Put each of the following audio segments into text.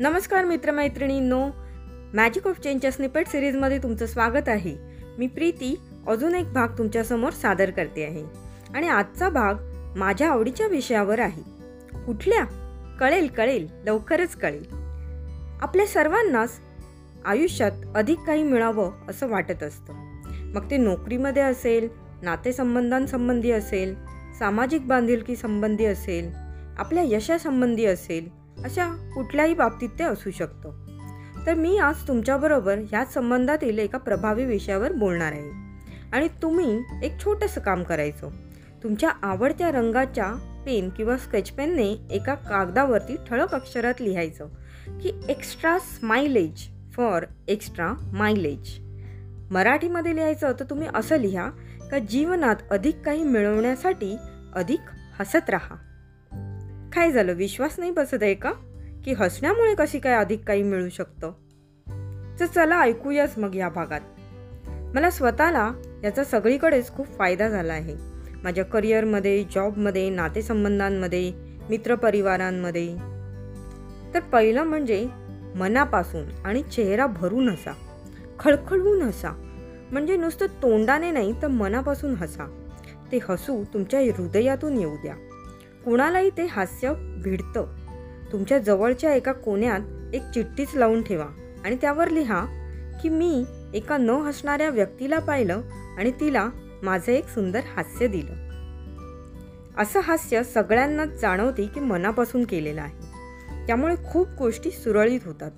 नमस्कार मित्रमैत्रिणींनो. Magic of चेंजच्या स्निपेट सिरीजमध्ये तुमचं स्वागत आहे. मी प्रीती अजून एक भाग तुमच्यासमोर सादर करते आहे. आणि आजचा भाग माझ्या आवडीच्या विषयावर आहे. कुठल्या? कळेल कळेल लवकरच कळेल. आपल्या सर्वांनाच आयुष्यात अधिक काही मिळावं असं वाटत असतं. मग ते नोकरीमध्ये असेल नातेसंबंधांसंबंधी असेल सामाजिक बांधिलकी संबंधी असेल आपल्या यशासंबंधी असेल अशा कुठल्याही बाबतीत ते असू शकतं. तर मी आज तुमच्याबरोबर ह्याच संबंधातील एका प्रभावी विषयावर बोलणार आहे. आणि तुम्ही एक छोटंसं काम करायचं. तुमच्या आवडत्या रंगाच्या पेन किंवा स्केच पेनने एका कागदावरती ठळक अक्षरात लिहायचं की extra smileage for extra mileage मराठीमध्ये लिहायचं तर तुम्ही असं लिहा का जीवनात अधिक काही मिळवण्यासाठी अधिक हसत राहा. काय झालं? विश्वास नाही बसत आहे का? की हसण्यामुळे कशी काय अधिक काही मिळू शकतं? तर चला ऐकूयाच मग या भागात. मला स्वतःला याचा सगळीकडेच खूप फायदा झाला आहे. माझ्या करिअरमध्ये जॉबमध्ये नातेसंबंधांमध्ये मित्रपरिवारांमध्ये. तर पहिलं म्हणजे मनापासून आणि चेहरा भरून हसा. खळखळून हसा म्हणजे नुसतं तोंडाने नाही तर मनापासून हसा. ते हसू तुमच्या हृदयातून येऊ द्या. कुणालाही ते हास्य भिडतं. तुमच्या जवळच्या एका कोण्यात एक चिठ्ठीच लावून ठेवा आणि त्यावर लिहा की मी एका न हसणाऱ्या व्यक्तीला पाहिलं आणि तिला माझं एक सुंदर हास्य दिलं. असं हास्य सगळ्यांनाच जाणवते की मनापासून केलेलं आहे. त्यामुळे खूप गोष्टी सुरळीत होतात.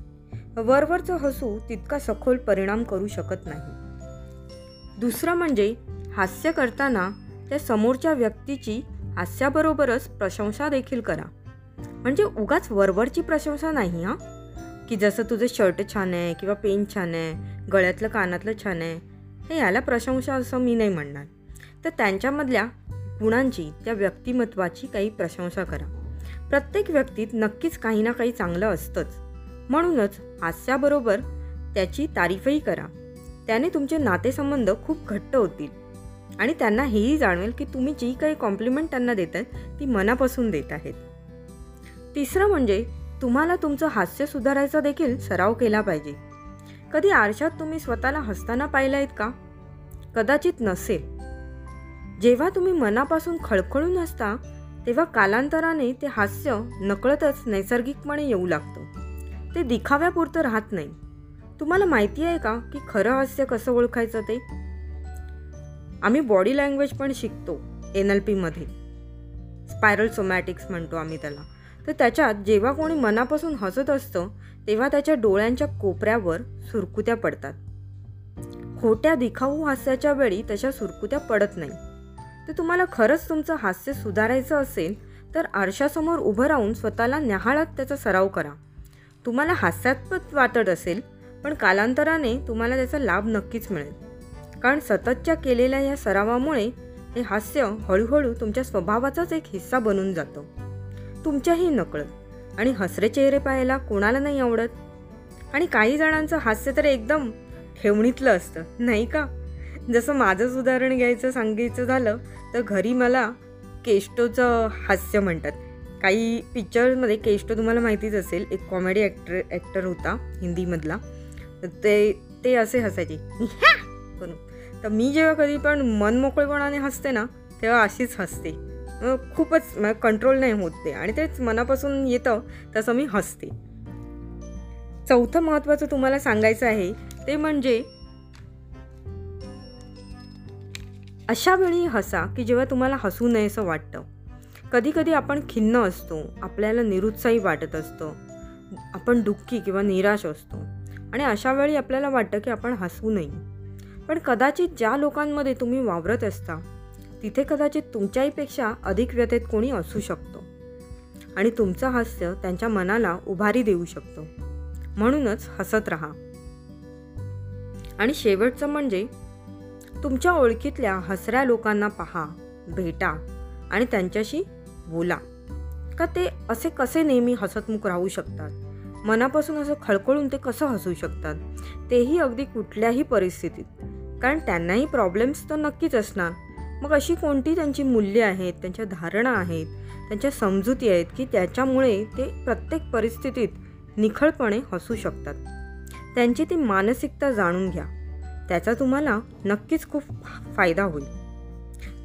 वरवरचं हसू तितका सखोल परिणाम करू शकत नाही. दुसरं म्हणजे हास्य करताना त्या समोरच्या व्यक्तीची हास्याबरोबरच प्रशंसा देखील करा. म्हणजे उगाच वरवरची प्रशंसा नाही हां? की जसं तुझं शर्ट छान आहे किंवा पेन छान आहे गळ्यातलं कानातलं छान आहे हे याला प्रशंसा असं मी नाही म्हणणार. तर त्यांच्यामधल्या गुणांची त्या व्यक्तिमत्वाची काही प्रशंसा करा. प्रत्येक व्यक्तीत नक्कीच काही ना काही चांगलं असतंच. म्हणूनच हास्याबरोबर त्याची तारीफही करा. त्याने तुमचे नातेसंबंध खूप घट्ट होतील. आणि त्यांना हेही जाणवेल की तुम्ही जी काही कॉम्प्लिमेंट त्यांना देत आहेत ती मनापासून देत आहेत. तिसरं म्हणजे तुम्हाला तुमचं हास्य सुधारायचा देखील सराव केला पाहिजे. कधी आरशात तुम्ही स्वतःला हसताना पाहिलं आहेत का? कदाचित नसेल. जेव्हा तुम्ही मनापासून खळखळून हसता तेव्हा कालांतराने ते हास्य नकळतच नैसर्गिकपणे येऊ लागतं. ते दिखाव्यापुरतं राहत नाही. तुम्हाला माहिती आहे का की खरं हास्य कसं ओळखायचं ते? आम्ही बॉडी लँग्वेज पण शिकतो एन एल पीमध्ये. स्पायरल सोमॅटिक्स म्हणतो आम्ही त्याला. तर त्याच्यात जेव्हा कोणी मनापासून हसत असतं तेव्हा त्याच्या डोळ्यांच्या कोपऱ्यावर सुरकुत्या पडतात. खोट्या दिखाऊ हास्याच्या वेळी तशा सुरकुत्या पडत नाही. तर तुम्हाला खरंच तुमचं हास्य सुधारायचं असेल तर आरशासमोर उभं राहून स्वतःला न्याहाळत त्याचा सराव करा. तुम्हाला हास्यास्पद वाटत असेल पण कालांतराने तुम्हाला त्याचा लाभ नक्कीच मिळेल. कारण सततच्या केलेल्या या सरावामुळे हे हास्य हळूहळू तुमच्या स्वभावाचाच एक हिस्सा बनून जातो. तुमच्याही नकळत. आणि हसरे चेहरे पाहायला कोणाला नाही आवडत? आणि काही जणांचं हास्य तर एकदम ठेवणीतलं असतं नाही का? जसं माझंच उदाहरण घ्यायचं सांगायचं झालं तर घरी मला केष्टोचं हास्य म्हणतात. काही पिक्चरमध्ये केष्टो तुम्हाला माहितीच असेल एक कॉमेडी ॲक्टर ॲक्टर होता हिंदीमधला. ते ते असे हसायचे. करून तर मी जेव्हा कधी पण मनमोकळेपणाने हसते ना तेव्हा अशीच हसते. खूपच म्हणजे कंट्रोल नाही होत ते. आणि तेच मनापासून येतं तसं मी हसते. चौथं महत्त्वाचं तुम्हाला सांगायचं आहे ते म्हणजे अशा वेळी हसा की जेव्हा तुम्हाला हसू नये असं वाटतं. कधीकधी आपण खिन्न असतो आपल्याला निरुत्साही वाटत असतं आपण दुःखी किंवा निराश असतो. आणि अशा वेळी आपल्याला वाटतं की आपण हसू नये पण कदाचित ज्या लोकांमध्ये तुम्ही वावरत असता तिथे कदाचित तुमच्याहीपेक्षा अधिक व्यथेत कोणी असू शकतो. आणि तुमचं हास्य त्यांच्या मनाला उभारी देऊ शकतो. म्हणूनच हसत राहा. आणि शेवटचं म्हणजे तुमच्या ओळखीतल्या हसऱ्या लोकांना पहा भेटा आणि त्यांच्याशी बोला. का ते असे कसे नेहमी हसतमुख राहू शकतात? मनापासून असं खळखळून ते कसं हसू शकतात? तेही अगदी कुठल्याही परिस्थितीत. कारण त्यांनाही प्रॉब्लेम्स तर नक्कीच असणार. मग अशी कोणती त्यांची मूल्ये आहेत त्यांच्या धारणा आहेत त्यांच्या समजुती आहेत की त्याच्यामुळे ते प्रत्येक परिस्थितीत निखळपणे हसू शकतात? त्यांची ती मानसिकता जाणून घ्या. त्याचा तुम्हाला नक्कीच खूप फायदा होईल.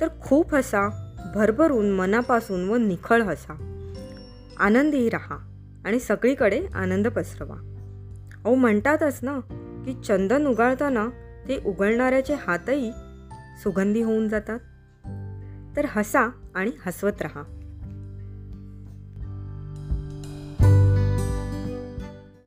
तर खूप हसा भरभरून मनापासून व निखळ हसा. आनंदी राहा आणि सगळीकडे आनंद पसरवा. अहो म्हणतातच ना की चंदन उगाळताना ते उघडणाऱ्याचे हातही सुगंधी होऊन जातात. तर हसा आणि हसवत राहा.